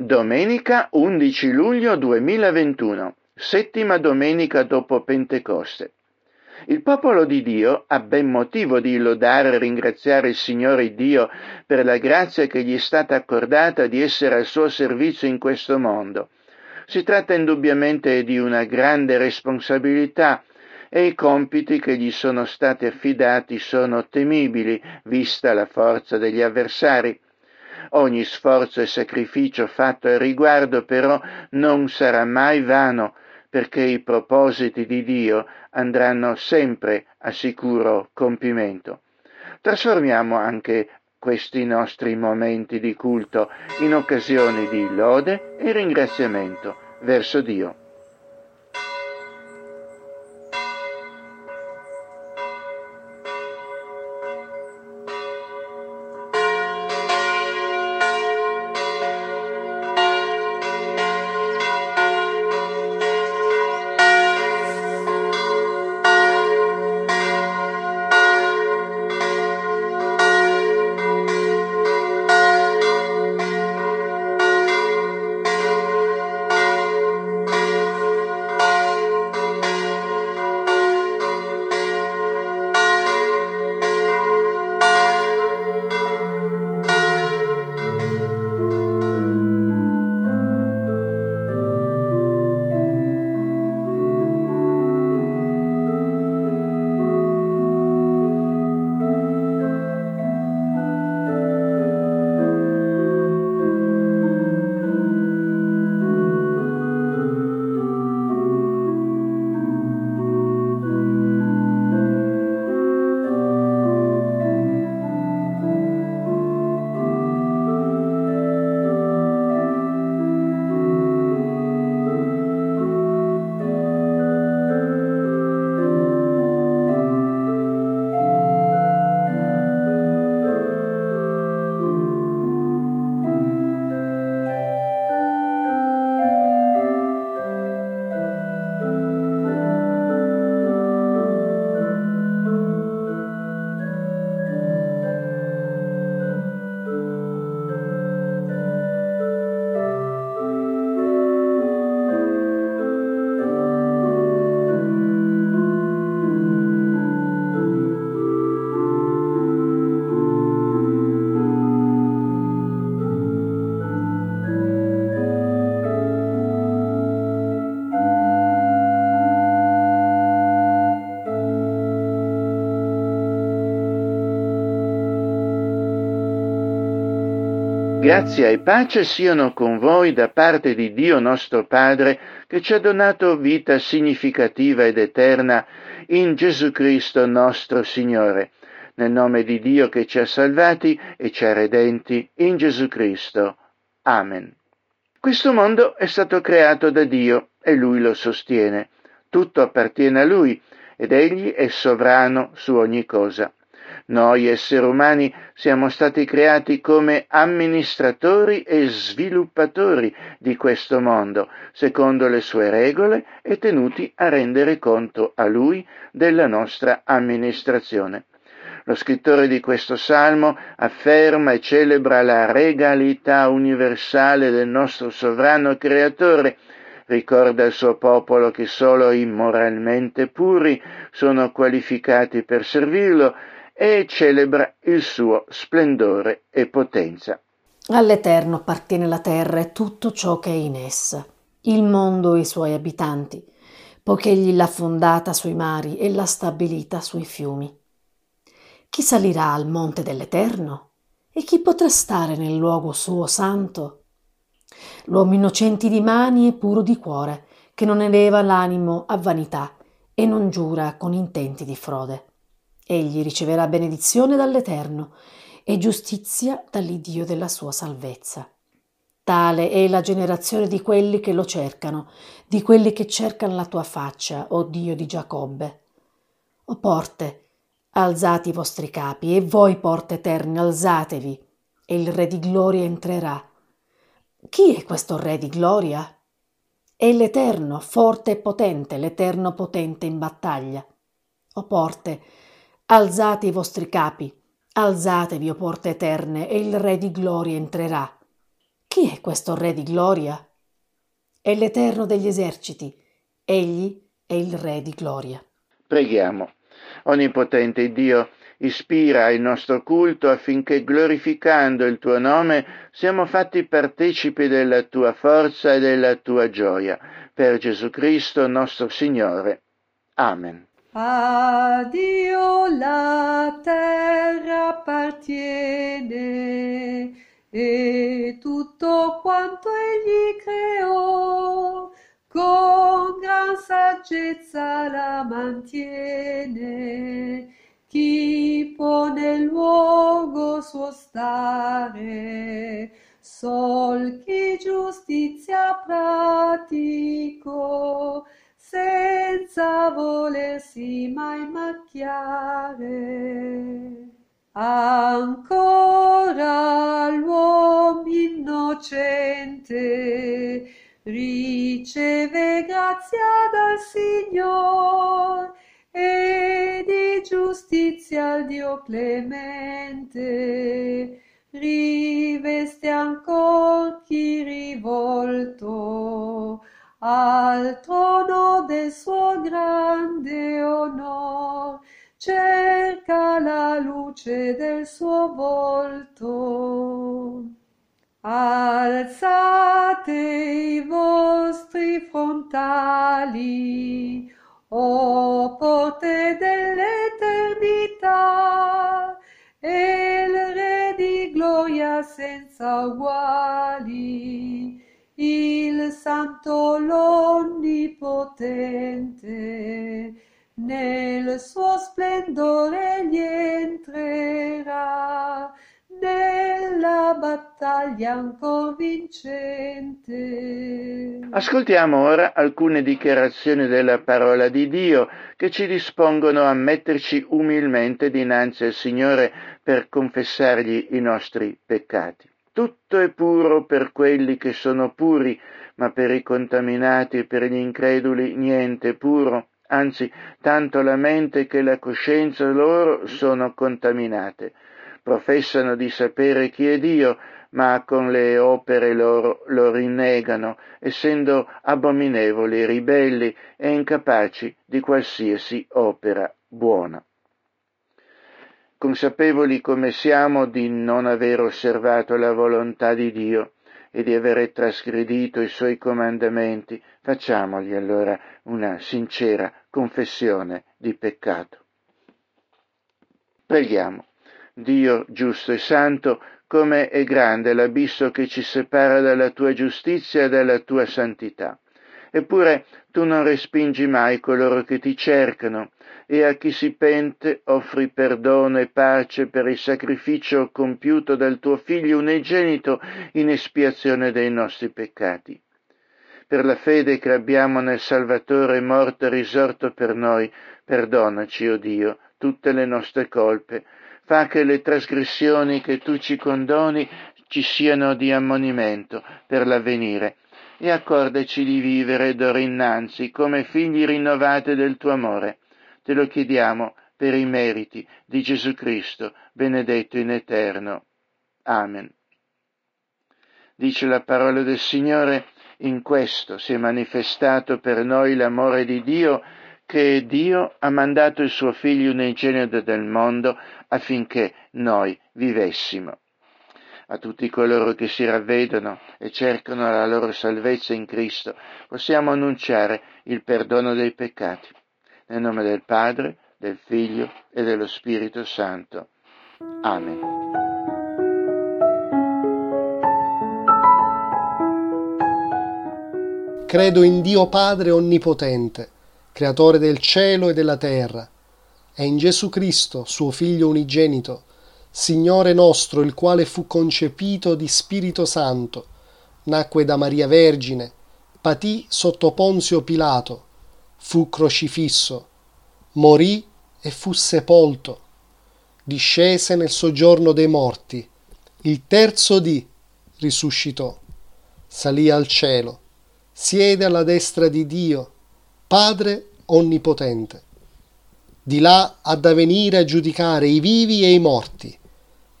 Domenica 11 luglio 2021, settima domenica dopo Pentecoste. Il popolo di Dio ha ben motivo di lodare e ringraziare il Signore Dio per la grazia che gli è stata accordata di essere al suo servizio in questo mondo. Si tratta indubbiamente di una grande responsabilità e i compiti che gli sono stati affidati sono temibili, vista la forza degli avversari. Ogni sforzo e sacrificio fatto al riguardo però non sarà mai vano, perché i propositi di Dio andranno sempre a sicuro compimento. Trasformiamo anche questi nostri momenti di culto in occasioni di lode e ringraziamento verso Dio. Grazia e pace siano con voi da parte di Dio nostro Padre, che ci ha donato vita significativa ed eterna in Gesù Cristo nostro Signore, nel nome di Dio che ci ha salvati e ci ha redenti in Gesù Cristo. Amen. Questo mondo è stato creato da Dio e Lui lo sostiene. Tutto appartiene a Lui ed Egli è sovrano su ogni cosa. Noi esseri umani siamo stati creati come amministratori e sviluppatori di questo mondo, secondo le sue regole e tenuti a rendere conto a Lui della nostra amministrazione. Lo scrittore di questo salmo afferma e celebra la regalità universale del nostro sovrano creatore, ricorda al suo popolo che solo i moralmente puri sono qualificati per servirlo e celebra il suo splendore e potenza. All'Eterno appartiene la terra e tutto ciò che è in essa, il mondo e i suoi abitanti, poiché egli l'ha fondata sui mari e l'ha stabilita sui fiumi. Chi salirà al monte dell'Eterno? E chi potrà stare nel luogo suo santo? L'uomo innocenti di mani e puro di cuore, che non eleva l'animo a vanità e non giura con intenti di frode. Egli riceverà benedizione dall'Eterno e giustizia dall'Iddio della sua salvezza. Tale è la generazione di quelli che lo cercano, di quelli che cercano la tua faccia, o Dio di Giacobbe. O porte, alzate i vostri capi, e voi porte eterne, alzatevi, e il Re di gloria entrerà. Chi è questo Re di gloria? È l'Eterno, forte e potente, l'Eterno potente in battaglia. O porte, Alzate i vostri capi, alzatevi, o porte eterne, e il Re di gloria entrerà. Chi è questo Re di gloria? È l'Eterno degli eserciti, egli è il Re di gloria. Preghiamo. Onnipotente Dio, ispira il nostro culto affinché glorificando il tuo nome siamo fatti partecipi della tua forza e della tua gioia. Per Gesù Cristo nostro Signore. Amen. Dio la terra appartiene e tutto quanto egli creò. Con gran saggezza la mantiene. Chi può nel luogo suo stare? Sol chi giustizia pratico senza volersi mai macchiare. Ancora l'uomo innocente riceve grazia dal Signore e di giustizia il Dio clemente. Riveste ancor chi rivolto al trono del suo grande onor cerca la luce del suo volto. Alzate i vostri frontali o porte dell'eternità e il Re di gloria senza uguali, il Santo l'Onnipotente, nel suo splendore gli entrerà nella battaglia ancor vincente. Ascoltiamo ora alcune dichiarazioni della parola di Dio che ci dispongono a metterci umilmente dinanzi al Signore per confessargli i nostri peccati. Tutto è puro per quelli che sono puri, ma per i contaminati e per gli increduli niente è puro, anzi tanto la mente che la coscienza loro sono contaminate professano di sapere chi è Dio, ma con le opere loro lo rinnegano, essendo abominevoli, ribelli e incapaci di qualsiasi opera buona. Consapevoli come siamo di non aver osservato la volontà di Dio e di avere trasgredito i suoi comandamenti, facciamogli allora una sincera confessione di peccato. Preghiamo. Dio giusto e santo, come è grande l'abisso che ci separa dalla tua giustizia e dalla tua santità. Eppure tu non respingi mai coloro che ti cercano, e a chi si pente offri perdono e pace per il sacrificio compiuto dal tuo figlio unigenito in espiazione dei nostri peccati. Per la fede che abbiamo nel Salvatore morto e risorto per noi, perdonaci, o oh Dio, tutte le nostre colpe, fa che le trasgressioni che tu ci condoni ci siano di ammonimento per l'avvenire e accordaci di vivere d'ora innanzi come figli rinnovati del tuo amore. Te lo chiediamo per i meriti di Gesù Cristo, benedetto in eterno. Amen. Dice la parola del Signore, in questo si è manifestato per noi l'amore di Dio, che Dio ha mandato il suo figlio unigenito del mondo affinché noi vivessimo. A tutti coloro che si ravvedono e cercano la loro salvezza in Cristo, possiamo annunciare il perdono dei peccati. Nel nome del Padre, del Figlio e dello Spirito Santo. Amen. Credo in Dio Padre Onnipotente, Creatore del cielo e della terra e in Gesù Cristo, suo Figlio unigenito, Signore nostro, il quale fu concepito di Spirito Santo, nacque da Maria Vergine, patì sotto Ponzio Pilato, fu crocifisso, morì e fu sepolto, discese nel soggiorno dei morti, il terzo dì risuscitò, salì al cielo, siede alla destra di Dio, Padre Onnipotente di là ha da venire a giudicare i vivi e i morti.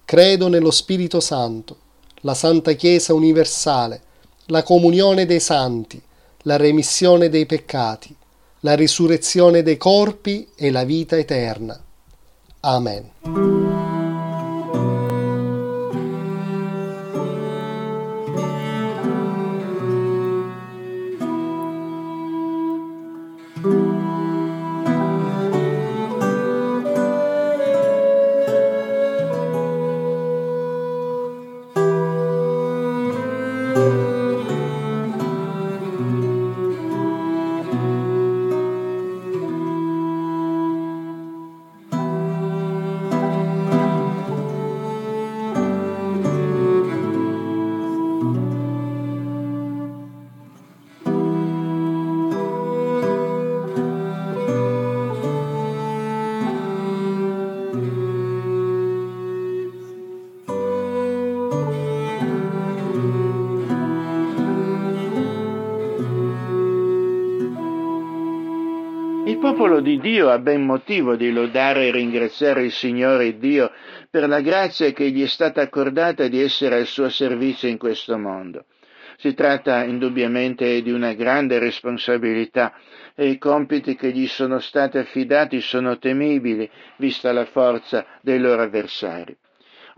Credo nello Spirito Santo, la Santa Chiesa universale, la comunione dei santi, la remissione dei peccati, la risurrezione dei corpi e la vita eterna. Amen. Popolo di Dio ha ben motivo di lodare e ringraziare il Signore Dio per la grazia che gli è stata accordata di essere al suo servizio in questo mondo. Si tratta indubbiamente di una grande responsabilità e i compiti che gli sono stati affidati sono temibili, vista la forza dei loro avversari.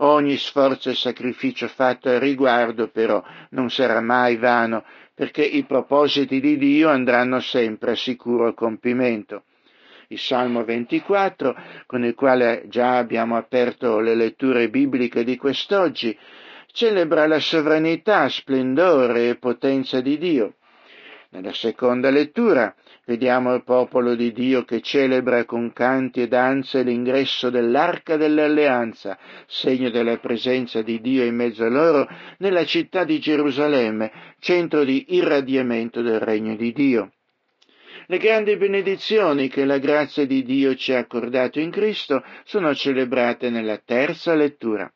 Ogni sforzo e sacrificio fatto al riguardo però non sarà mai vano perché i propositi di Dio andranno sempre a sicuro compimento. Il Salmo 24, con il quale già abbiamo aperto le letture bibliche di quest'oggi, celebra la sovranità, splendore e potenza di Dio. Nella seconda lettura vediamo il popolo di Dio che celebra con canti e danze l'ingresso dell'arca dell'alleanza, segno della presenza di Dio in mezzo a loro, nella città di Gerusalemme, centro di irradiamento del regno di Dio. Le grandi benedizioni che la grazia di Dio ci ha accordato in Cristo sono celebrate nella terza lettura.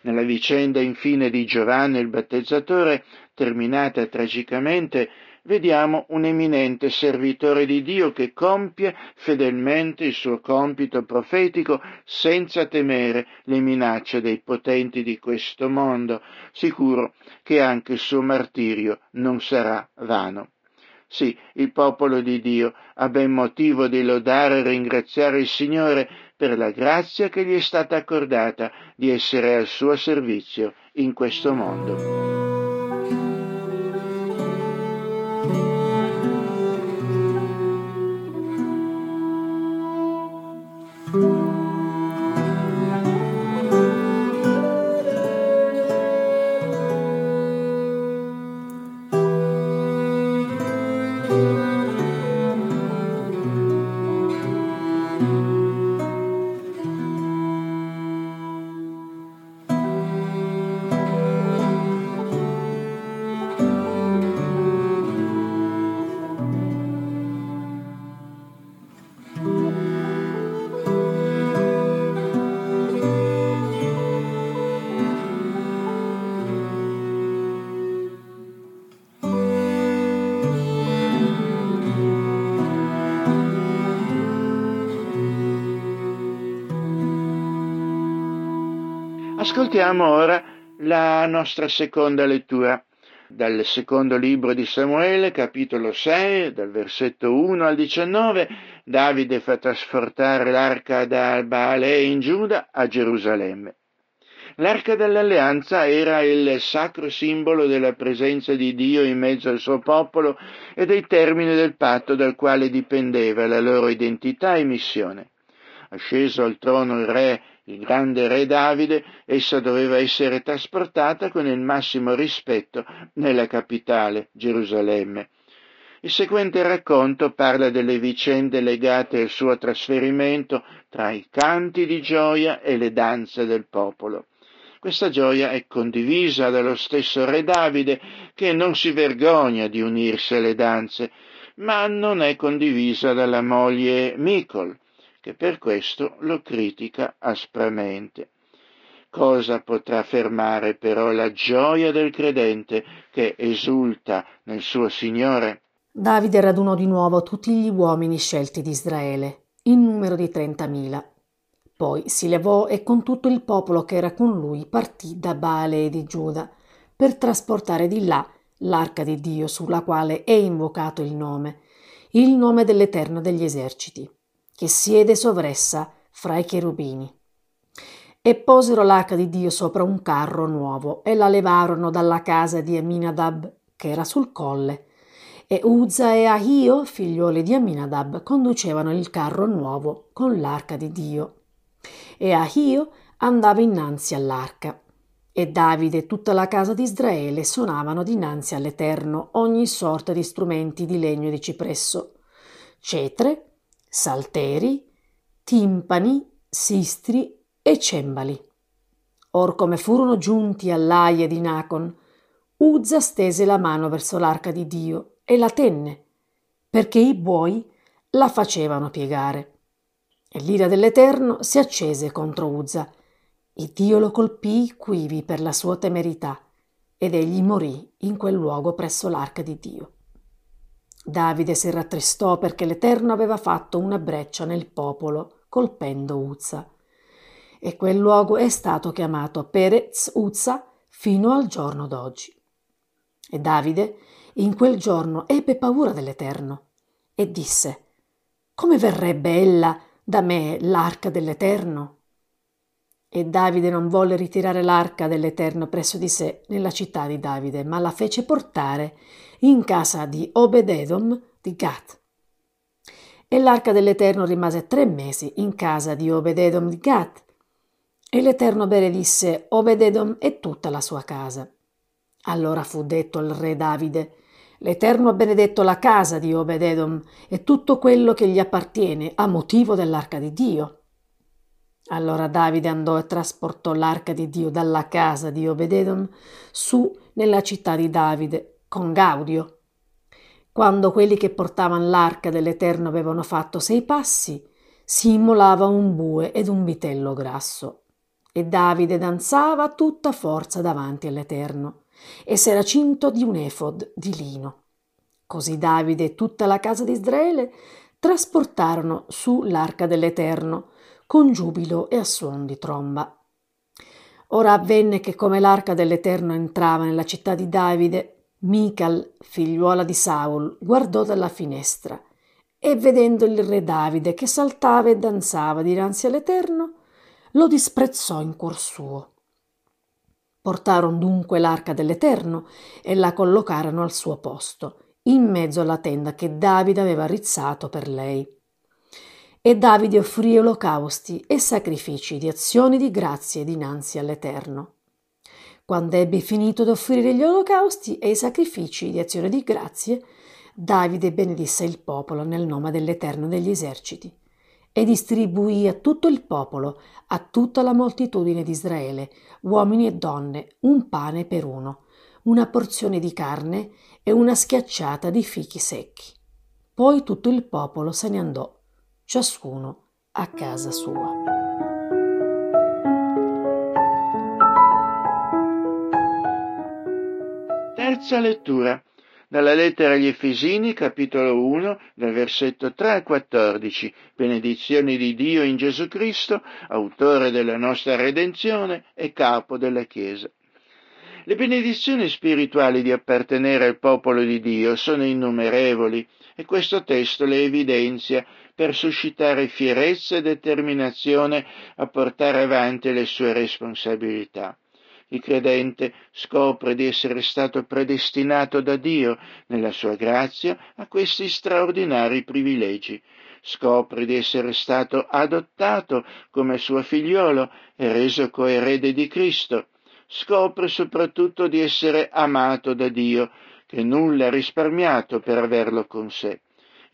Nella vicenda infine di Giovanni il battezzatore, terminata tragicamente, vediamo un eminente servitore di Dio che compie fedelmente il suo compito profetico senza temere le minacce dei potenti di questo mondo, sicuro che anche il suo martirio non sarà vano. Sì, il popolo di Dio ha ben motivo di lodare e ringraziare il Signore per la grazia che gli è stata accordata di essere al suo servizio in questo mondo. Ascoltiamo ora la nostra seconda lettura dal secondo libro di Samuele, capitolo 6, dal versetto 1 al 19, Davide fa trasportare l'arca da Baale in Giuda a Gerusalemme. L'arca dell'alleanza era il sacro simbolo della presenza di Dio in mezzo al suo popolo e dei termini del patto dal quale dipendeva la loro identità e missione. Asceso al trono il re il grande re Davide, essa doveva essere trasportata con il massimo rispetto nella capitale, Gerusalemme. Il seguente racconto parla delle vicende legate al suo trasferimento tra i canti di gioia e le danze del popolo. Questa gioia è condivisa dallo stesso re Davide che non si vergogna di unirsi alle danze, ma non è condivisa dalla moglie Micol, che per questo lo critica aspramente. Cosa potrà fermare però la gioia del credente che esulta nel suo Signore? Davide radunò di nuovo tutti gli uomini scelti di Israele, in numero di trentamila. Poi si levò e con tutto il popolo che era con lui partì da Baale di Giuda per trasportare di là l'arca di Dio sulla quale è invocato il nome, il nome dell'Eterno degli eserciti, che siede sovressa fra i cherubini. E posero l'arca di Dio sopra un carro nuovo e la levarono dalla casa di Aminadab, che era sul colle, e Uzza e Ahio, figliuoli di Aminadab, conducevano il carro nuovo con l'arca di Dio. E Ahio andava innanzi all'arca. E Davide e tutta la casa di Israele suonavano dinanzi all'Eterno ogni sorta di strumenti di legno di cipresso, cetre, salteri, timpani, sistri e cembali. Or come furono giunti all'aia di Nacon, Uzza stese la mano verso l'arca di Dio e la tenne, perché i buoi la facevano piegare. E l'ira dell'Eterno si accese contro Uzza, e Dio lo colpì quivi per la sua temerità, ed egli morì in quel luogo presso l'arca di Dio. Davide si rattristò perché l'Eterno aveva fatto una breccia nel popolo, colpendo Uzza. E quel luogo è stato chiamato Perez Uzza fino al giorno d'oggi. E Davide in quel giorno ebbe paura dell'Eterno e disse: Come verrebbe ella da me l'arca dell'Eterno? E Davide non volle ritirare l'arca dell'Eterno presso di sé nella città di Davide, ma la fece portare in casa di Obededom di Gat. E l'arca dell'Eterno rimase tre mesi in casa di Obededom di Gat. E l'Eterno benedisse Obededom e tutta la sua casa. Allora fu detto al re Davide, L'Eterno ha benedetto la casa di Obededom e tutto quello che gli appartiene a motivo dell'arca di Dio. Allora Davide andò e trasportò l'arca di Dio dalla casa di Obededom su nella città di Davide con Gaudio. Quando quelli che portavano l'arca dell'Eterno avevano fatto sei passi, si immolava un bue ed un vitello grasso. E Davide danzava a tutta forza davanti all'Eterno e s'era cinto di un efod di lino. Così Davide e tutta la casa di Israele trasportarono su l'arca dell'Eterno con giubilo e a suon di tromba. Ora avvenne che come l'arca dell'Eterno entrava nella città di Davide, Mical, figliuola di Saul, guardò dalla finestra e vedendo il re Davide che saltava e danzava dinanzi all'Eterno, lo disprezzò in cuor suo Portarono dunque l'arca dell'Eterno e la collocarono al suo posto, in mezzo alla tenda che Davide aveva rizzato per lei. E Davide offrì olocausti e sacrifici di azioni di grazie dinanzi all'Eterno. Quando ebbe finito d'offrire gli olocausti e i sacrifici di azione di grazie, Davide benedisse il popolo nel nome dell'Eterno degli eserciti e distribuì a tutto il popolo, a tutta la moltitudine di Israele, uomini e donne, un pane per uno, una porzione di carne e una schiacciata di fichi secchi. Poi tutto il popolo se ne andò, ciascuno a casa sua. Terza lettura dalla lettera agli Efesini, capitolo 1, dal versetto 3 al 14, benedizioni di Dio in Gesù Cristo, autore della nostra redenzione e capo della Chiesa. Le benedizioni spirituali di appartenere al popolo di Dio sono innumerevoli e questo testo le evidenzia per suscitare fierezza e determinazione a portare avanti le sue responsabilità il credente scopre di essere stato predestinato da Dio nella sua grazia a questi straordinari privilegi. Scopre di essere stato adottato come suo figliolo e reso coerede di Cristo. Scopre soprattutto di essere amato da Dio, che nulla ha risparmiato per averlo con sé.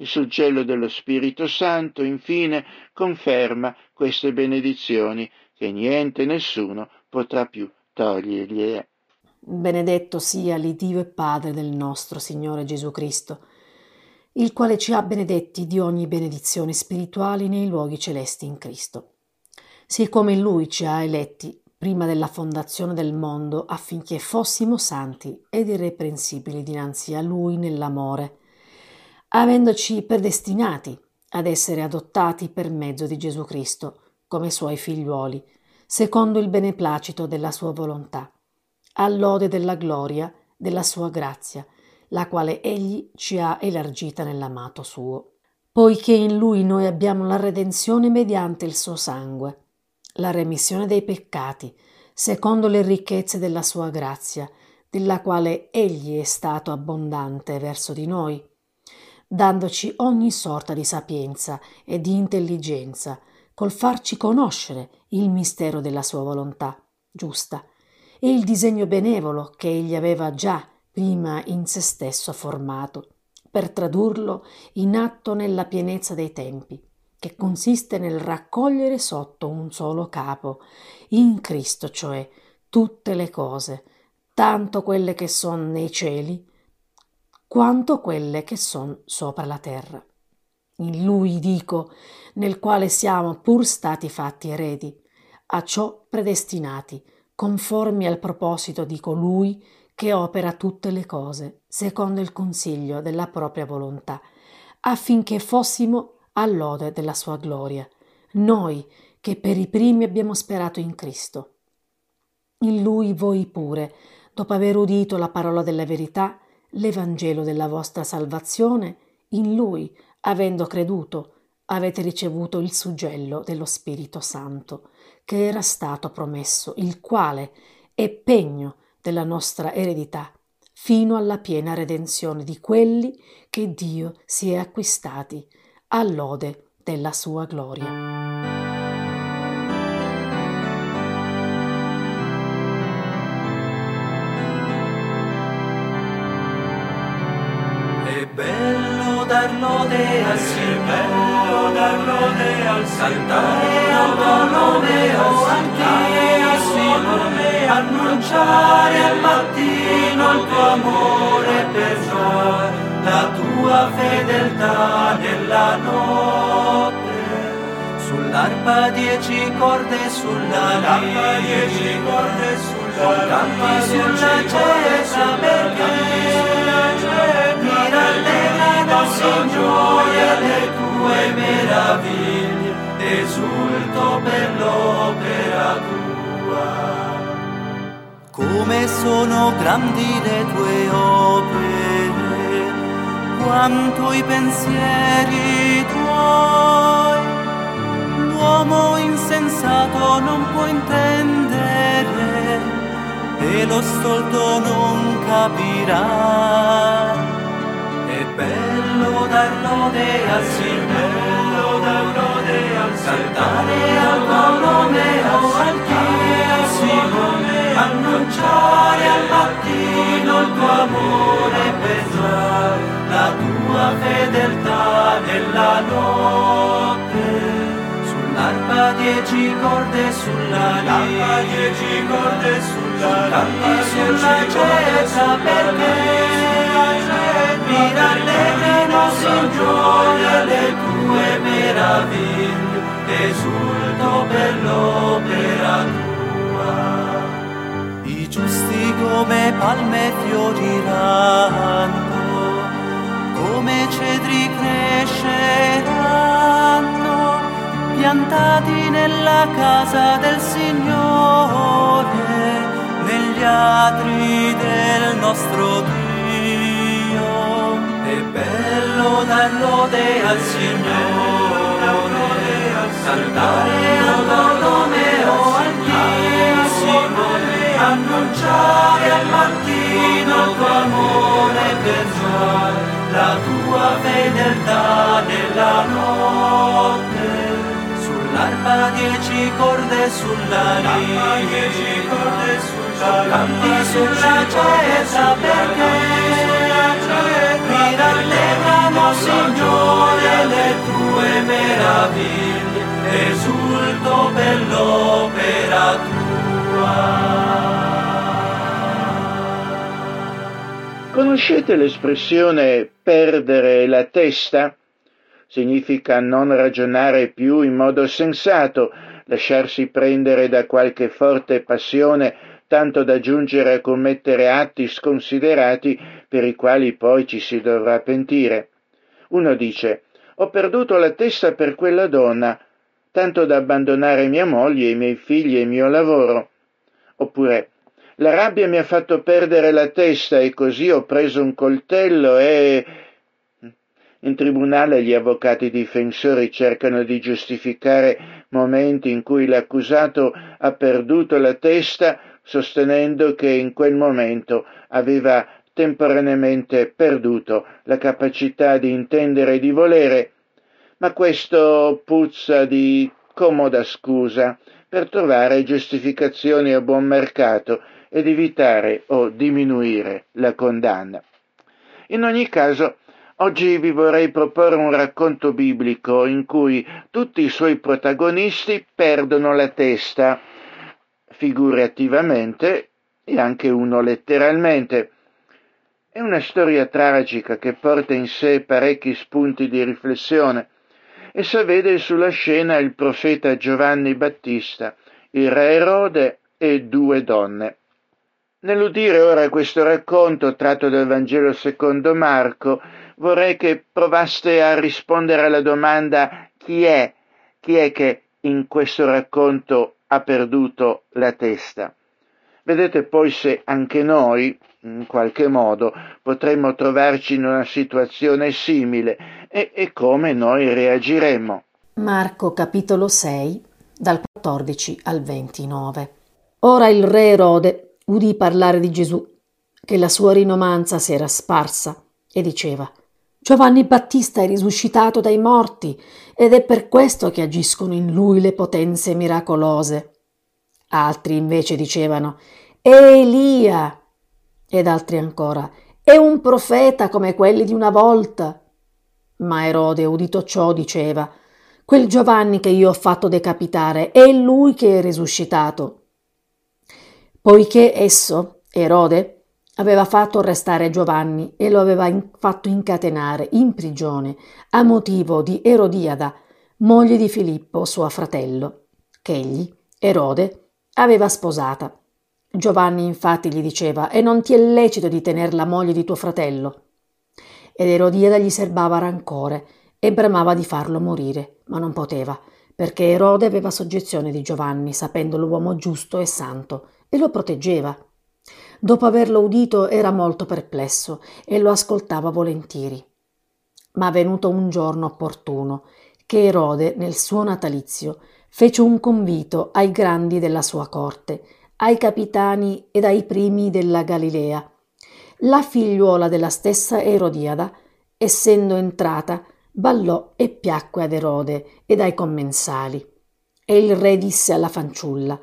Il suggello dello Spirito Santo, infine, conferma queste benedizioni che niente e nessuno potrà più togliergli. Benedetto sia l'Iddio e Padre del nostro Signore Gesù Cristo, il quale ci ha benedetti di ogni benedizione spirituale nei luoghi celesti in Cristo, siccome Lui ci ha eletti prima della fondazione del mondo affinché fossimo santi ed irreprensibili dinanzi a Lui nell'amore, avendoci predestinati ad essere adottati per mezzo di Gesù Cristo, come suoi figliuoli, secondo il beneplacito della sua volontà, all'ode della gloria della sua grazia, la quale egli ci ha elargita nell'amato suo. Poiché in lui noi abbiamo la redenzione mediante il suo sangue, la remissione dei peccati, secondo le ricchezze della sua grazia, della quale egli è stato abbondante verso di noi, dandoci ogni sorta di sapienza e di intelligenza, col farci conoscere il mistero della sua volontà giusta e il disegno benevolo che egli aveva già prima in se stesso formato, per tradurlo in atto nella pienezza dei tempi, che consiste nel raccogliere sotto un solo capo, in Cristo cioè, tutte le cose, tanto quelle che sono nei cieli quanto quelle che sono sopra la terra. In lui dico, nel quale siamo pur stati fatti eredi, a ciò predestinati, conformi al proposito di colui che opera tutte le cose, secondo il consiglio della propria volontà, affinché fossimo all'ode della sua gloria, noi che per i primi abbiamo sperato in Cristo. In lui voi pure, dopo aver udito la parola della verità, l'Evangelo della vostra salvazione, in lui, avendo creduto, avete ricevuto il suggello dello Spirito Santo, che era stato promesso, il quale è pegno della nostra eredità, fino alla piena redenzione di quelli che Dio si è acquistati, all'ode della sua gloria. Dar lode al Signore, dar lode al cantare al nome, oh Santissimo, annunciare al mattino il tuo amore per già, la tua fedeltà nella notte. Sull'arpa dieci corde sulla lira, dieci corde sulla canti sulla cesa perché in gioia le tue meraviglie, esulto per l'opera tua. Come sono grandi le tue opere, quanto i pensieri tuoi, l'uomo insensato non può intendere e lo stolto non capirà bello dar lode al Signore, dar lode al cantare al tuo nome, oh Altissimo, annunciare al mattino il tuo amore per la tua fedeltà nella notte. Sull'arpa dieci corde sulla lira, dieci corde sulla canti sulla cesa perché mi rallegrino sin gioia le tue meraviglie, esulto per l'opera tua. I giusti come palme fioriranno, come cedri cresceranno, piantati nella casa del Signore, negli atri del nostro Dio bello dar lode al Signore, saltare al oh Altissimo, annunciare al mattino il tuo amore per giocare, la tua fedeltà nella notte. Sull'arpa dieci corde sulla lira, dieci corde sulla lira, canti sulla cesa perché mi rallegrano, Signore, le tue meraviglie, esulto per l'opera tua. Conoscete l'espressione perdere la testa? Significa non ragionare più in modo sensato, lasciarsi prendere da qualche forte passione tanto da giungere a commettere atti sconsiderati per i quali poi ci si dovrà pentire. Uno dice ho perduto la testa per quella donna, tanto da abbandonare mia moglie, i miei figli e il mio lavoro. Oppure, la rabbia mi ha fatto perdere la testa e così ho preso un coltello e... In tribunale gli avvocati difensori cercano di giustificare momenti in cui l'accusato ha perduto la testa sostenendo che in quel momento aveva temporaneamente perduto la capacità di intendere e di volere, ma questo puzza di comoda scusa per trovare giustificazioni a buon mercato ed evitare o diminuire la condanna. In ogni caso, oggi vi vorrei proporre un racconto biblico in cui tutti i suoi protagonisti perdono la testa, figurativamente e anche uno letteralmente. È una storia tragica che porta in sé parecchi spunti di riflessione. Essa vede sulla scena il profeta Giovanni Battista, il re Erode e due donne. Nell'udire ora questo racconto tratto dal Vangelo secondo Marco, vorrei che provaste a rispondere alla domanda chi è, chi è che in questo racconto ha perduto la testa. Vedete poi se anche noi, in qualche modo, potremmo trovarci in una situazione simile e, e come noi reagiremmo. Marco capitolo 6 dal 14 al 29. Ora il re Erode udì parlare di Gesù, che la sua rinomanza si era sparsa, e diceva Giovanni Battista è risuscitato dai morti ed è per questo che agiscono in lui le potenze miracolose. Altri invece dicevano È Elia. Ed altri ancora È un profeta come quelli di una volta. Ma Erode, udito ciò, diceva Quel Giovanni che io ho fatto decapitare è lui che è risuscitato poiché esso, Erode, aveva fatto arrestare Giovanni e lo aveva in- fatto incatenare in prigione a motivo di Erodiada, moglie di Filippo, suo fratello, che egli, Erode, aveva sposata. Giovanni infatti gli diceva E non ti è lecito di tener la moglie di tuo fratello. Ed Erodiada gli serbava rancore e bramava di farlo morire, ma non poteva, perché Erode aveva soggezione di Giovanni, sapendolo uomo giusto e santo, e lo proteggeva. Dopo averlo udito era molto perplesso e lo ascoltava volentieri. Ma venuto un giorno opportuno, che Erode, nel suo natalizio, fece un convito ai grandi della sua corte, ai capitani ed ai primi della Galilea. La figliuola della stessa Erodiada, essendo entrata, ballò e piacque ad Erode ed ai commensali. E il re disse alla fanciulla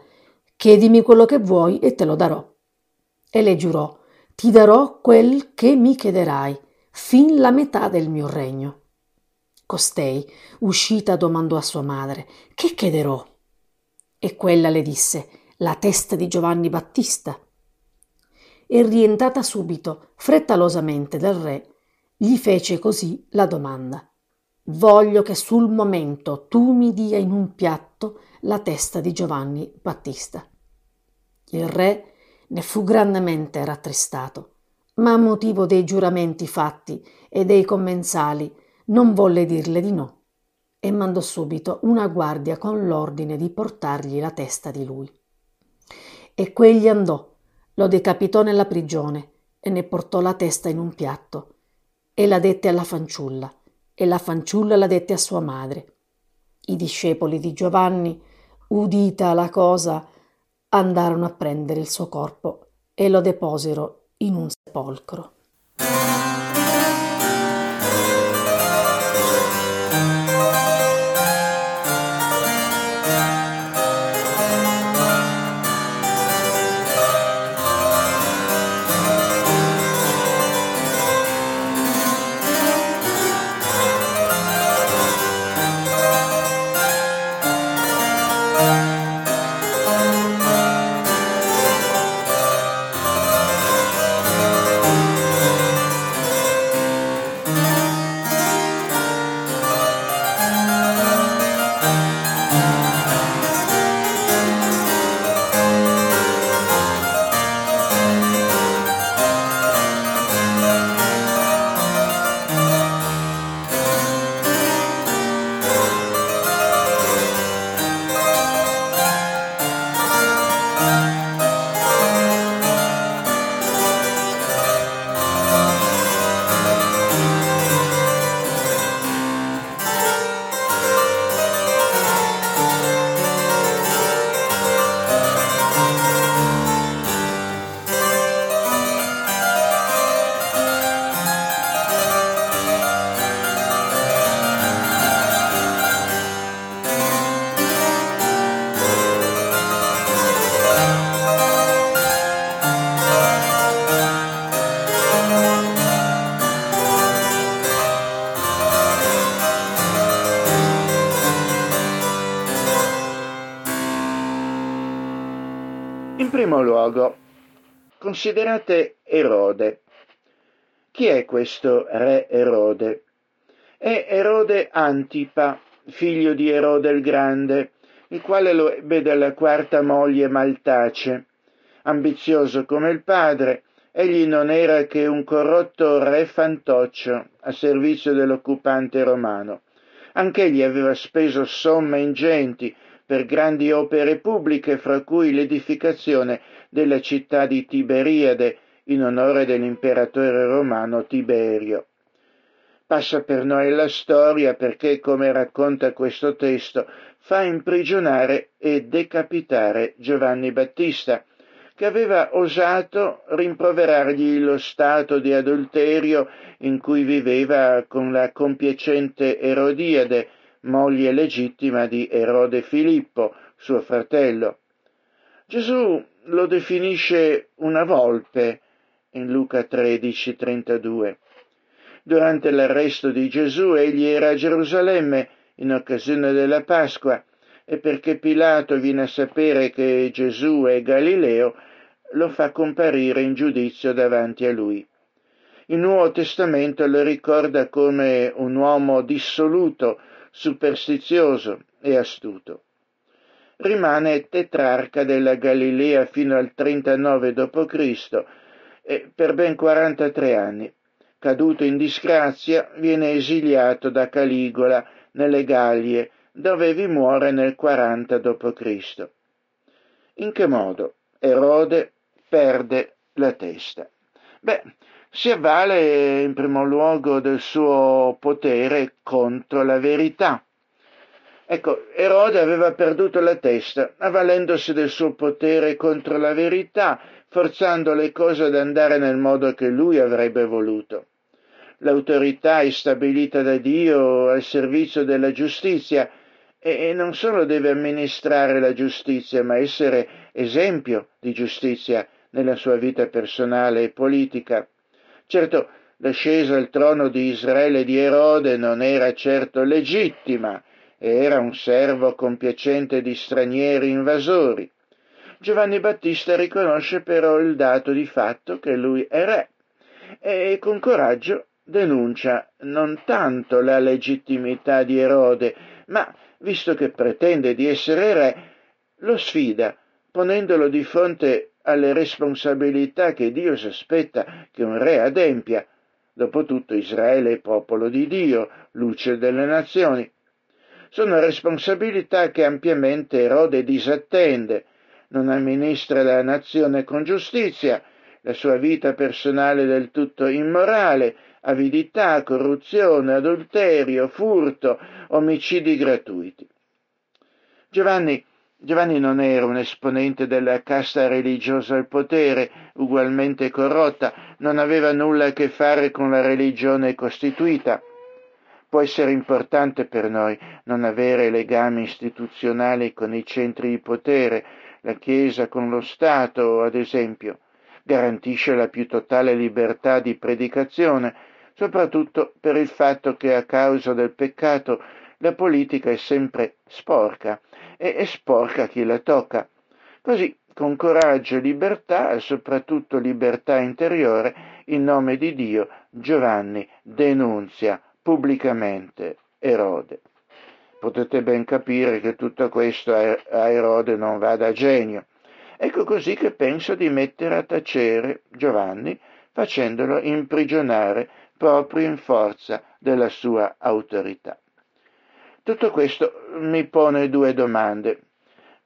Chiedimi quello che vuoi e te lo darò. E le giurò, ti darò quel che mi chiederai, fin la metà del mio regno. Costei, uscita, domandò a sua madre, che chiederò? E quella le disse, la testa di Giovanni Battista. E rientrata subito, frettolosamente dal re, gli fece così la domanda. Voglio che sul momento tu mi dia in un piatto la testa di Giovanni Battista. Il re ne fu grandemente rattristato, ma a motivo dei giuramenti fatti e dei commensali non volle dirle di no e mandò subito una guardia con l'ordine di portargli la testa di lui. E quegli andò, lo decapitò nella prigione e ne portò la testa in un piatto e la dette alla fanciulla e la fanciulla la dette a sua madre. I discepoli di Giovanni udita la cosa, andarono a prendere il suo corpo e lo deposero in un sepolcro. Primo luogo, considerate Erode. Chi è questo re Erode? È Erode Antipa, figlio di Erode il Grande, il quale lo ebbe dalla quarta moglie Maltace. Ambizioso come il padre, egli non era che un corrotto re fantoccio a servizio dell'occupante romano. Anch'egli aveva speso somme ingenti per grandi opere pubbliche, fra cui l'edificazione della città di Tiberiade in onore dell'imperatore romano Tiberio. Passa per noi la storia perché, come racconta questo testo, fa imprigionare e decapitare Giovanni Battista, che aveva osato rimproverargli lo stato di adulterio in cui viveva con la compiacente Erodiade, moglie legittima di Erode Filippo, suo fratello. Gesù lo definisce una volpe in Luca 13, 32. Durante l'arresto di Gesù egli era a Gerusalemme in occasione della Pasqua e perché Pilato viene a sapere che Gesù è Galileo, lo fa comparire in giudizio davanti a lui. Il Nuovo Testamento lo ricorda come un uomo dissoluto, superstizioso e astuto. Rimane tetrarca della Galilea fino al 39 d.C. e per ben 43 anni. Caduto in disgrazia, viene esiliato da Caligola nelle Gallie, dove vi muore nel 40 d.C. In che modo Erode perde la testa? Beh, si avvale in primo luogo del suo potere contro la verità. Ecco, Erode aveva perduto la testa, avvalendosi del suo potere contro la verità, forzando le cose ad andare nel modo che lui avrebbe voluto. L'autorità è stabilita da Dio al servizio della giustizia e non solo deve amministrare la giustizia, ma essere esempio di giustizia nella sua vita personale e politica. Certo, l'ascesa al trono di Israele di Erode non era certo legittima, era un servo compiacente di stranieri invasori. Giovanni Battista riconosce però il dato di fatto che lui è re e con coraggio denuncia non tanto la legittimità di Erode, ma, visto che pretende di essere re, lo sfida, ponendolo di fronte alle responsabilità che Dio si aspetta che un re adempia. Dopotutto Israele è popolo di Dio, luce delle nazioni. Sono responsabilità che ampiamente Erode disattende, non amministra la nazione con giustizia, la sua vita personale del tutto immorale, avidità, corruzione, adulterio, furto, omicidi gratuiti. Giovanni, Giovanni non era un esponente della casta religiosa al potere, ugualmente corrotta, non aveva nulla a che fare con la religione costituita. Può essere importante per noi non avere legami istituzionali con i centri di potere, la Chiesa con lo Stato, ad esempio. Garantisce la più totale libertà di predicazione, soprattutto per il fatto che a causa del peccato la politica è sempre sporca e è sporca chi la tocca. Così, con coraggio e libertà, e soprattutto libertà interiore, in nome di Dio, Giovanni denunzia pubblicamente Erode. Potete ben capire che tutto questo a Erode non va da genio. Ecco così che penso di mettere a tacere Giovanni facendolo imprigionare proprio in forza della sua autorità. Tutto questo mi pone due domande.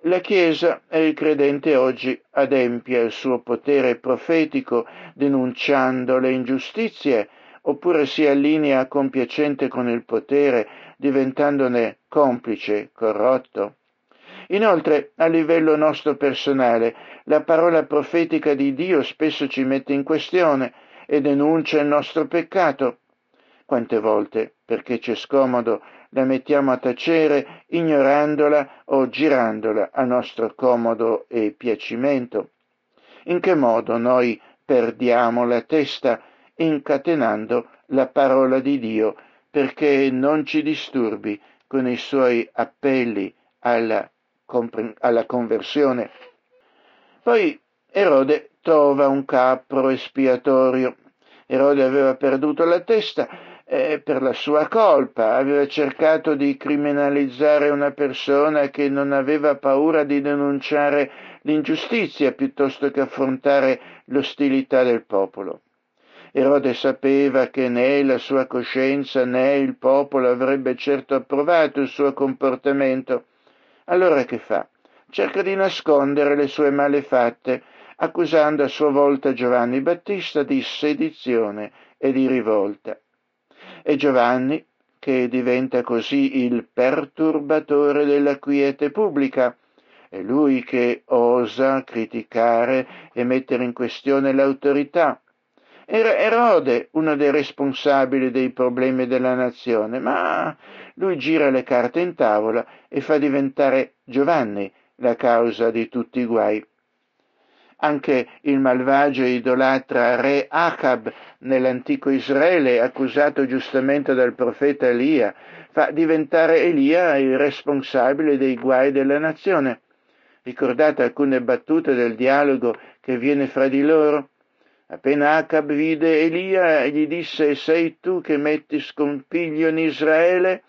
La Chiesa e il credente oggi adempia il suo potere profetico denunciando le ingiustizie oppure si allinea compiacente con il potere diventandone complice, corrotto? Inoltre, a livello nostro personale, la parola profetica di Dio spesso ci mette in questione e denuncia il nostro peccato. Quante volte, perché c'è scomodo, la mettiamo a tacere ignorandola o girandola a nostro comodo e piacimento? In che modo noi perdiamo la testa incatenando la parola di Dio perché non ci disturbi con i suoi appelli alla, alla conversione? Poi Erode trova un capro espiatorio. Erode aveva perduto la testa eh, per la sua colpa, aveva cercato di criminalizzare una persona che non aveva paura di denunciare l'ingiustizia piuttosto che affrontare l'ostilità del popolo. Erode sapeva che né la sua coscienza né il popolo avrebbe certo approvato il suo comportamento. Allora che fa? Cerca di nascondere le sue malefatte, accusando a sua volta Giovanni Battista di sedizione e di rivolta. E Giovanni, che diventa così il perturbatore della quiete pubblica, è lui che osa criticare e mettere in questione l'autorità, era Erode uno dei responsabili dei problemi della nazione, ma lui gira le carte in tavola e fa diventare Giovanni la causa di tutti i guai. Anche il malvagio e idolatra re Achab nell'antico Israele, accusato giustamente dal profeta Elia, fa diventare Elia il responsabile dei guai della nazione. Ricordate alcune battute del dialogo che viene fra di loro? Appena Acab vide Elia, gli disse, sei tu che metti scompiglio in Israele?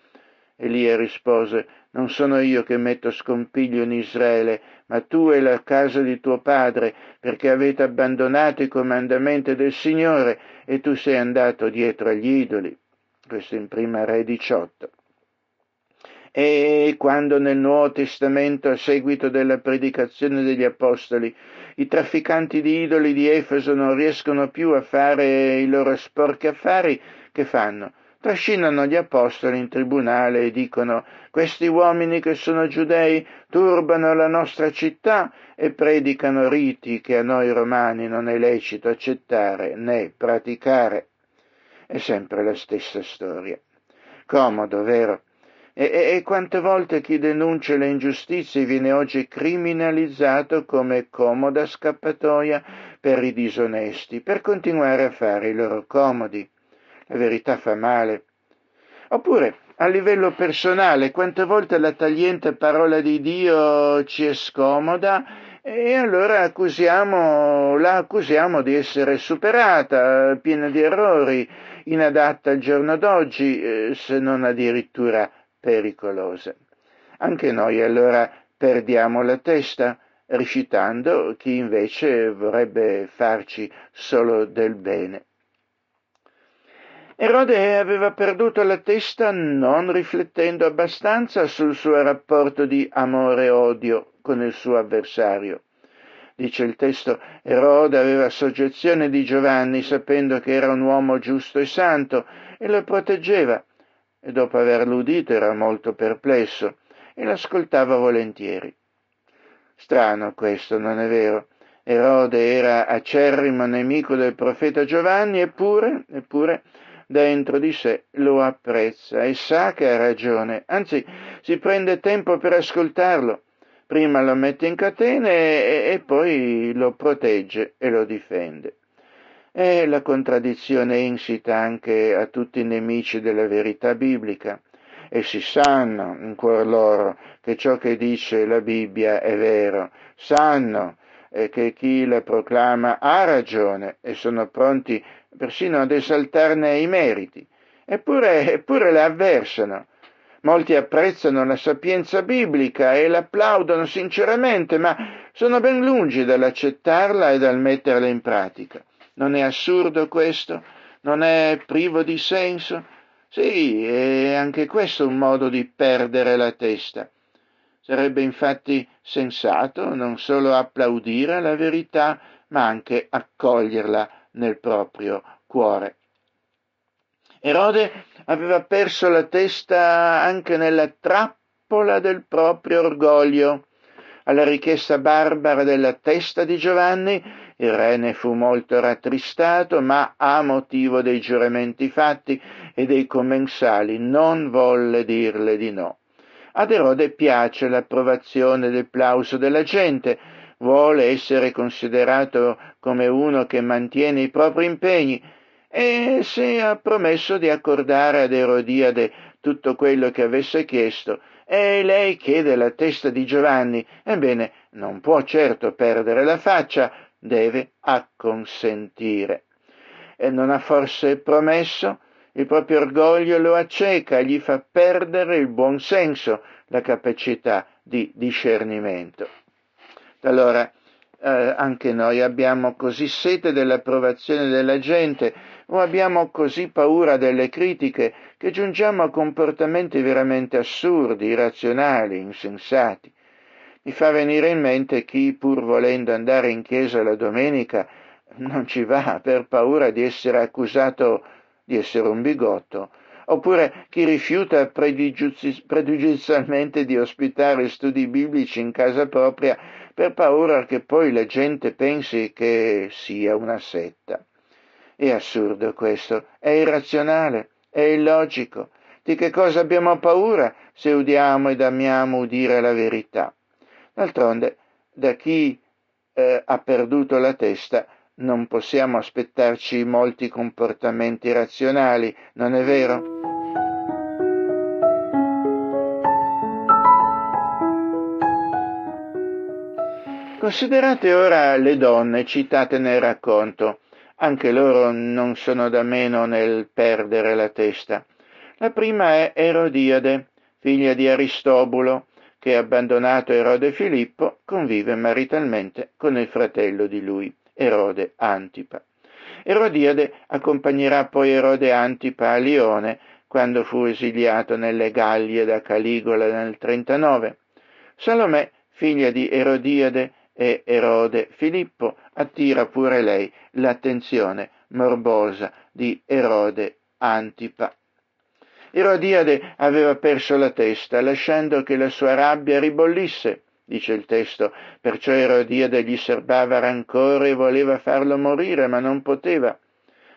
Elia rispose, non sono io che metto scompiglio in Israele, ma tu e la casa di tuo padre, perché avete abbandonato i comandamenti del Signore e tu sei andato dietro agli idoli. Questo in prima Re 18. E quando nel Nuovo Testamento, a seguito della predicazione degli Apostoli, i trafficanti di idoli di Efeso non riescono più a fare i loro sporchi affari, che fanno? Trascinano gli apostoli in tribunale e dicono questi uomini che sono giudei turbano la nostra città e predicano riti che a noi romani non è lecito accettare né praticare. È sempre la stessa storia. Comodo, vero? E, e, e, quante volte chi denuncia le ingiustizie viene oggi criminalizzato come comoda scappatoia per i disonesti, per continuare a fare i loro comodi. La verità fa male. Oppure, a livello personale, quante volte la tagliente parola di Dio ci è scomoda e allora accusiamo, la accusiamo di essere superata, piena di errori, inadatta al giorno d'oggi, eh, se non addirittura pericolose. Anche noi allora perdiamo la testa recitando chi invece vorrebbe farci solo del bene. Erode aveva perduto la testa non riflettendo abbastanza sul suo rapporto di amore e odio con il suo avversario. Dice il testo, Erode aveva soggezione di Giovanni sapendo che era un uomo giusto e santo e lo proteggeva e dopo averlo udito era molto perplesso e l'ascoltava volentieri. Strano questo, non è vero? Erode era acerrimo nemico del profeta Giovanni, eppure, eppure, dentro di sé lo apprezza e sa che ha ragione, anzi si prende tempo per ascoltarlo. Prima lo mette in catene e, e poi lo protegge e lo difende. È la contraddizione insita anche a tutti i nemici della verità biblica. Essi sanno in cuor loro che ciò che dice la Bibbia è vero, sanno eh, che chi la proclama ha ragione e sono pronti persino ad esaltarne i meriti, eppure, eppure la avversano. Molti apprezzano la sapienza biblica e l'applaudono sinceramente, ma sono ben lungi dall'accettarla e dal metterla in pratica. Non è assurdo questo? Non è privo di senso? Sì, è anche questo un modo di perdere la testa. Sarebbe infatti sensato non solo applaudire la verità, ma anche accoglierla nel proprio cuore. Erode aveva perso la testa anche nella trappola del proprio orgoglio. Alla richiesta barbara della testa di Giovanni, il re ne fu molto rattristato, ma a motivo dei giuramenti fatti e dei commensali non volle dirle di no. Ad Erode piace l'approvazione del plauso della gente, vuole essere considerato come uno che mantiene i propri impegni e se ha promesso di accordare ad Erodiade tutto quello che avesse chiesto e lei chiede la testa di Giovanni, ebbene non può certo perdere la faccia deve acconsentire. E non ha forse promesso? Il proprio orgoglio lo acceca, gli fa perdere il buon senso, la capacità di discernimento. Allora, eh, anche noi abbiamo così sete dell'approvazione della gente o abbiamo così paura delle critiche che giungiamo a comportamenti veramente assurdi, irrazionali, insensati. Mi fa venire in mente chi, pur volendo andare in chiesa la domenica, non ci va per paura di essere accusato di essere un bigotto, oppure chi rifiuta pregiudizialmente di ospitare studi biblici in casa propria per paura che poi la gente pensi che sia una setta. È assurdo questo, è irrazionale, è illogico. Di che cosa abbiamo paura se udiamo ed amiamo udire la verità? D'altronde, da chi eh, ha perduto la testa non possiamo aspettarci molti comportamenti razionali, non è vero? Considerate ora le donne citate nel racconto. Anche loro non sono da meno nel perdere la testa. La prima è Erodiade, figlia di Aristobulo, che abbandonato Erode Filippo convive maritalmente con il fratello di lui, Erode Antipa. Erodiade accompagnerà poi Erode Antipa a Lione quando fu esiliato nelle Gallie da Caligola nel 39. Salomè, figlia di Erodiade, e Erode Filippo attira pure lei l'attenzione morbosa di Erode Antipa. Erodiade aveva perso la testa, lasciando che la sua rabbia ribollisse, dice il testo, perciò Erodiade gli serbava rancore e voleva farlo morire, ma non poteva.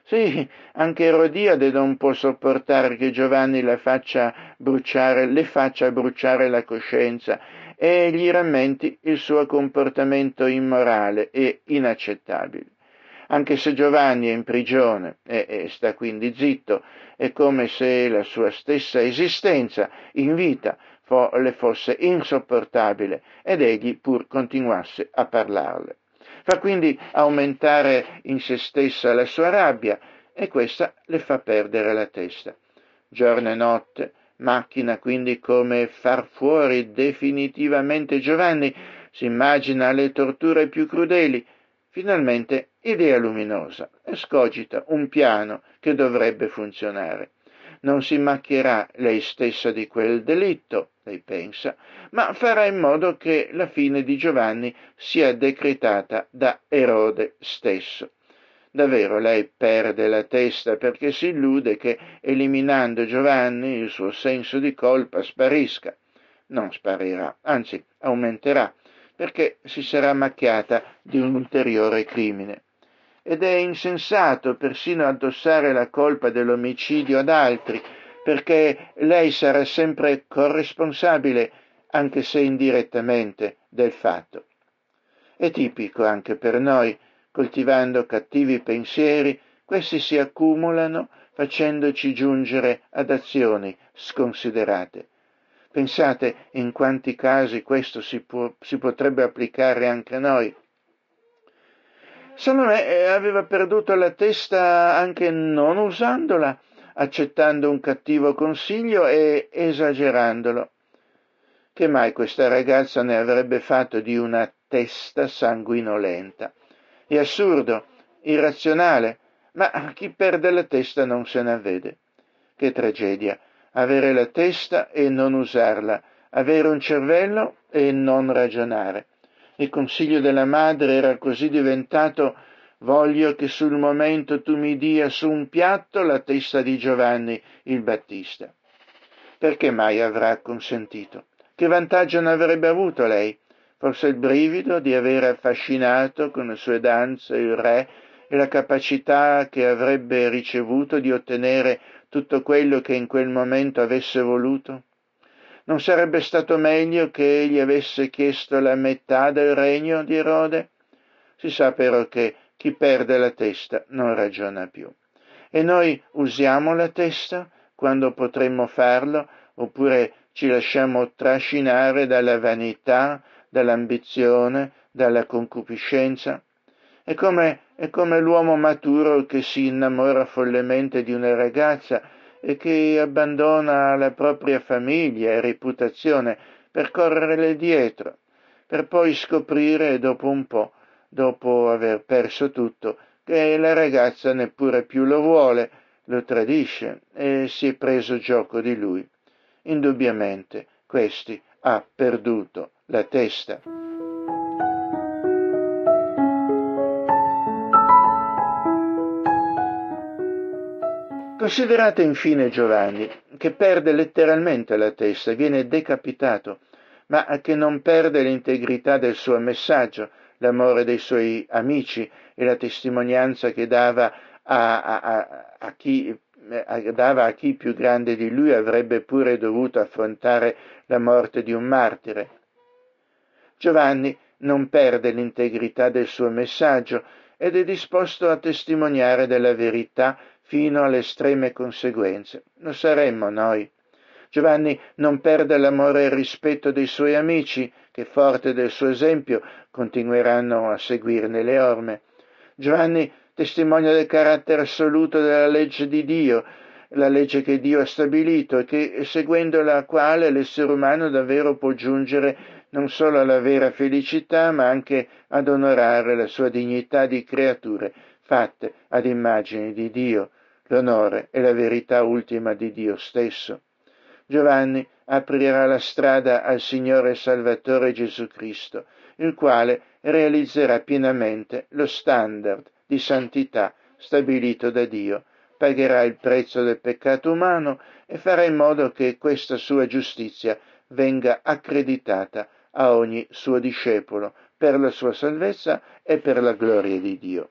Sì, anche Erodiade non può sopportare che Giovanni la faccia bruciare, le faccia bruciare la coscienza e gli rammenti il suo comportamento immorale e inaccettabile. Anche se Giovanni è in prigione e, e sta quindi zitto, è come se la sua stessa esistenza in vita fo, le fosse insopportabile ed egli pur continuasse a parlarle. Fa quindi aumentare in se stessa la sua rabbia e questa le fa perdere la testa. Giorno e notte macchina quindi come far fuori definitivamente Giovanni, si immagina le torture più crudeli, finalmente idea luminosa, escogita un piano che dovrebbe funzionare. Non si macchierà lei stessa di quel delitto, lei pensa, ma farà in modo che la fine di Giovanni sia decretata da Erode stesso. Davvero lei perde la testa perché si illude che eliminando Giovanni il suo senso di colpa sparisca. Non sparirà, anzi aumenterà, perché si sarà macchiata di un ulteriore crimine. Ed è insensato persino addossare la colpa dell'omicidio ad altri, perché lei sarà sempre corresponsabile, anche se indirettamente, del fatto. È tipico anche per noi coltivando cattivi pensieri, questi si accumulano facendoci giungere ad azioni sconsiderate. Pensate in quanti casi questo si, può, si potrebbe applicare anche a noi. Salomè eh, aveva perduto la testa anche non usandola, accettando un cattivo consiglio e esagerandolo. Che mai questa ragazza ne avrebbe fatto di una testa sanguinolenta? È assurdo, irrazionale, ma chi perde la testa non se ne avvede. Che tragedia, avere la testa e non usarla, avere un cervello e non ragionare. Il consiglio della madre era così diventato voglio che sul momento tu mi dia su un piatto la testa di Giovanni il Battista. Perché mai avrà consentito? Che vantaggio ne avrebbe avuto lei? forse il brivido di aver affascinato con le sue danze il re e la capacità che avrebbe ricevuto di ottenere tutto quello che in quel momento avesse voluto? Non sarebbe stato meglio che egli avesse chiesto la metà del regno di Erode? Si sa però che chi perde la testa non ragiona più. E noi usiamo la testa quando potremmo farlo, oppure ci lasciamo trascinare dalla vanità, dall'ambizione, dalla concupiscenza. È come, è come l'uomo maturo che si innamora follemente di una ragazza e che abbandona la propria famiglia e reputazione per correrle dietro, per poi scoprire dopo un po', dopo aver perso tutto, che la ragazza neppure più lo vuole, lo tradisce e si è preso gioco di lui. Indubbiamente questi ha perduto la testa. Considerate infine Giovanni, che perde letteralmente la testa, viene decapitato, ma che non perde l'integrità del suo messaggio, l'amore dei suoi amici e la testimonianza che dava a, a, a, chi, dava a chi più grande di lui avrebbe pure dovuto affrontare la morte di un martire. Giovanni non perde l'integrità del suo messaggio ed è disposto a testimoniare della verità fino alle estreme conseguenze. Lo saremmo noi. Giovanni non perde l'amore e il rispetto dei suoi amici, che forte del suo esempio continueranno a seguirne le orme. Giovanni testimonia del carattere assoluto della legge di Dio, la legge che Dio ha stabilito e che, seguendo la quale l'essere umano davvero può giungere non solo alla vera felicità, ma anche ad onorare la sua dignità di creature fatte ad immagine di Dio, l'onore e la verità ultima di Dio stesso. Giovanni aprirà la strada al Signore Salvatore Gesù Cristo, il quale realizzerà pienamente lo standard di santità stabilito da Dio, pagherà il prezzo del peccato umano e farà in modo che questa sua giustizia venga accreditata a ogni suo discepolo per la sua salvezza e per la gloria di Dio.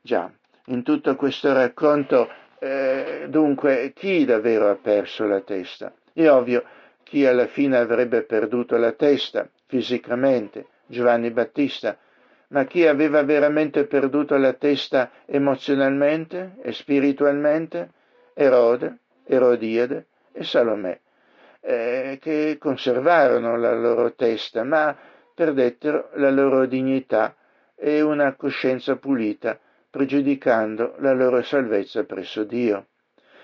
Già, in tutto questo racconto, eh, dunque, chi davvero ha perso la testa? È ovvio, chi alla fine avrebbe perduto la testa fisicamente, Giovanni Battista, ma chi aveva veramente perduto la testa emozionalmente e spiritualmente? Erode, Erodiade e Salomè, eh, che conservarono la loro testa, ma perdettero la loro dignità e una coscienza pulita, pregiudicando la loro salvezza presso Dio.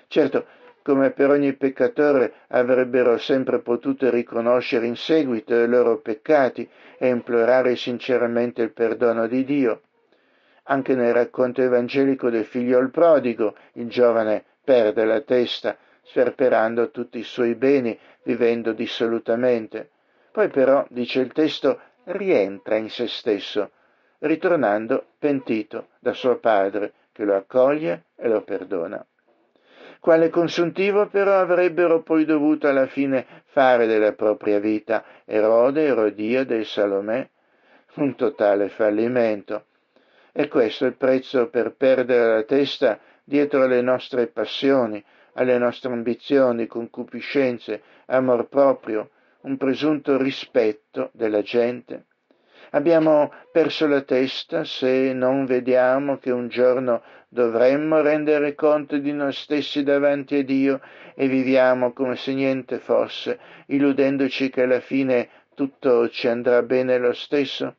Certo, come per ogni peccatore avrebbero sempre potuto riconoscere in seguito i loro peccati e implorare sinceramente il perdono di Dio. Anche nel racconto evangelico del figliol prodigo, il giovane perde la testa, sperperando tutti i suoi beni, vivendo dissolutamente. Poi però, dice il testo, rientra in se stesso, ritornando pentito da suo padre, che lo accoglie e lo perdona quale consuntivo però avrebbero poi dovuto alla fine fare della propria vita Erode, Erodiade e Salomè? Un totale fallimento. E questo è il prezzo per perdere la testa dietro alle nostre passioni, alle nostre ambizioni, concupiscenze, amor proprio, un presunto rispetto della gente. Abbiamo perso la testa se non vediamo che un giorno dovremmo rendere conto di noi stessi davanti a Dio e viviamo come se niente fosse, illudendoci che alla fine tutto ci andrà bene lo stesso?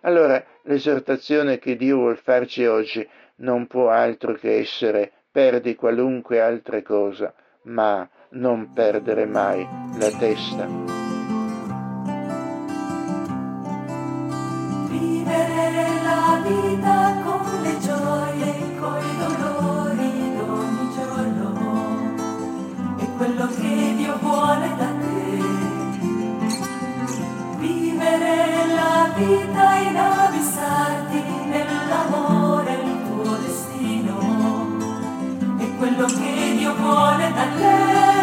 Allora l'esortazione che Dio vuol farci oggi non può altro che essere perdi qualunque altra cosa, ma non perdere mai la testa. Quello che Dio vuole da te.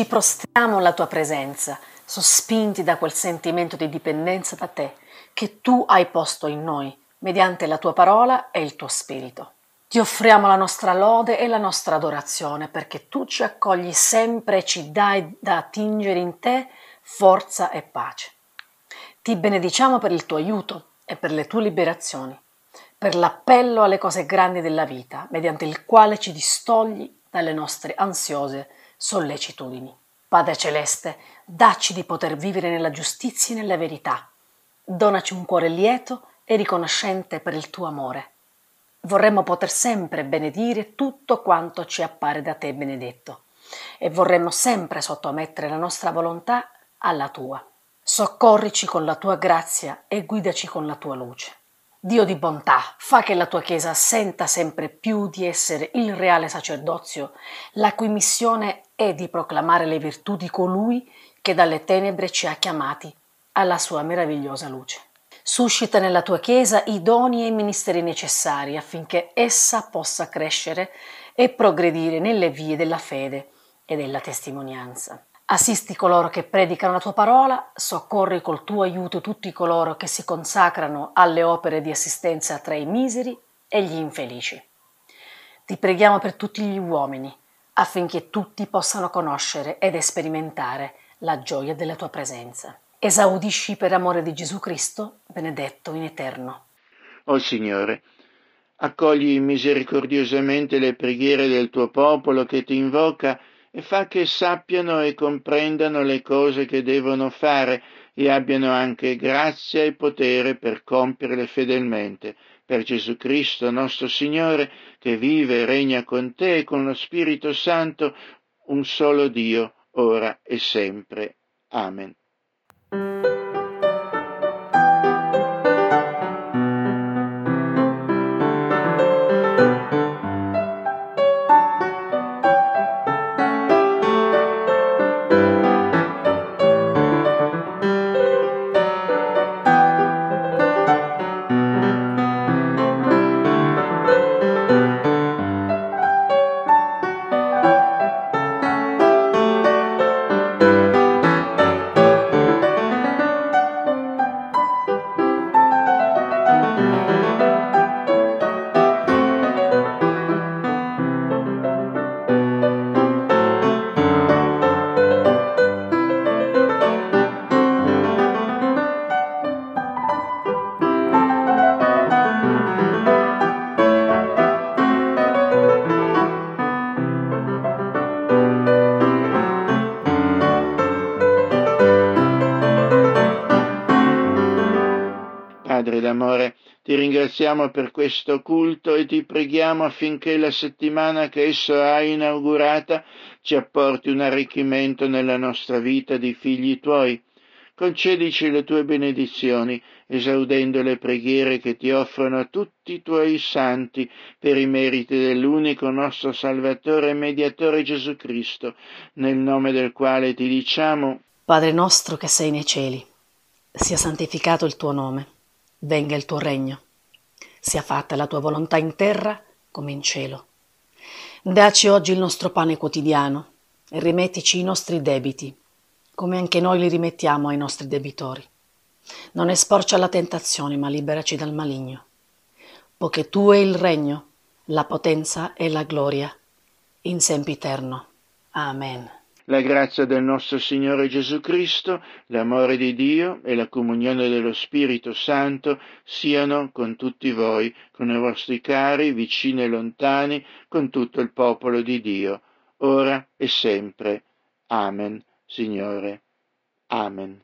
Ci prostriamo alla tua presenza, sospinti da quel sentimento di dipendenza da te che tu hai posto in noi mediante la tua parola e il tuo spirito. Ti offriamo la nostra lode e la nostra adorazione perché tu ci accogli sempre e ci dai da attingere in te forza e pace. Ti benediciamo per il tuo aiuto e per le tue liberazioni, per l'appello alle cose grandi della vita, mediante il quale ci distogli dalle nostre ansiose sollecitudini. Padre Celeste, dacci di poter vivere nella giustizia e nella verità. Donaci un cuore lieto e riconoscente per il tuo amore. Vorremmo poter sempre benedire tutto quanto ci appare da te benedetto e vorremmo sempre sottomettere la nostra volontà alla tua. Soccorrici con la tua grazia e guidaci con la tua luce. Dio di bontà, fa che la tua Chiesa senta sempre più di essere il reale sacerdozio, la cui missione è di proclamare le virtù di colui che dalle tenebre ci ha chiamati alla sua meravigliosa luce. Suscita nella tua Chiesa i doni e i ministeri necessari affinché essa possa crescere e progredire nelle vie della fede e della testimonianza. Assisti coloro che predicano la tua parola, soccorri col tuo aiuto tutti coloro che si consacrano alle opere di assistenza tra i miseri e gli infelici. Ti preghiamo per tutti gli uomini, affinché tutti possano conoscere ed sperimentare la gioia della tua presenza. Esaudisci per amore di Gesù Cristo, benedetto in eterno. O Signore, accogli misericordiosamente le preghiere del tuo popolo che ti invoca e fa che sappiano e comprendano le cose che devono fare e abbiano anche grazia e potere per compierle fedelmente. Per Gesù Cristo nostro Signore, che vive e regna con te e con lo Spirito Santo, un solo Dio, ora e sempre. Amen. Ringraziamo per questo culto e ti preghiamo affinché la settimana che esso ha inaugurata ci apporti un arricchimento nella nostra vita di figli tuoi. Concedici le tue benedizioni, esaudendo le preghiere che ti offrono tutti i tuoi santi per i meriti dell'unico nostro Salvatore e Mediatore Gesù Cristo, nel nome del quale ti diciamo Padre nostro che sei nei cieli, sia santificato il tuo nome, venga il tuo regno, sia fatta la tua volontà in terra come in cielo. Daci oggi il nostro pane quotidiano e rimettici i nostri debiti, come anche noi li rimettiamo ai nostri debitori. Non esporci alla tentazione, ma liberaci dal maligno, poiché tu è il regno, la potenza e la gloria, in sempiterno. Amen. La grazia del nostro Signore Gesù Cristo, l'amore di Dio e la comunione dello Spirito Santo siano con tutti voi, con i vostri cari, vicini e lontani, con tutto il popolo di Dio, ora e sempre. Amen, Signore. Amen.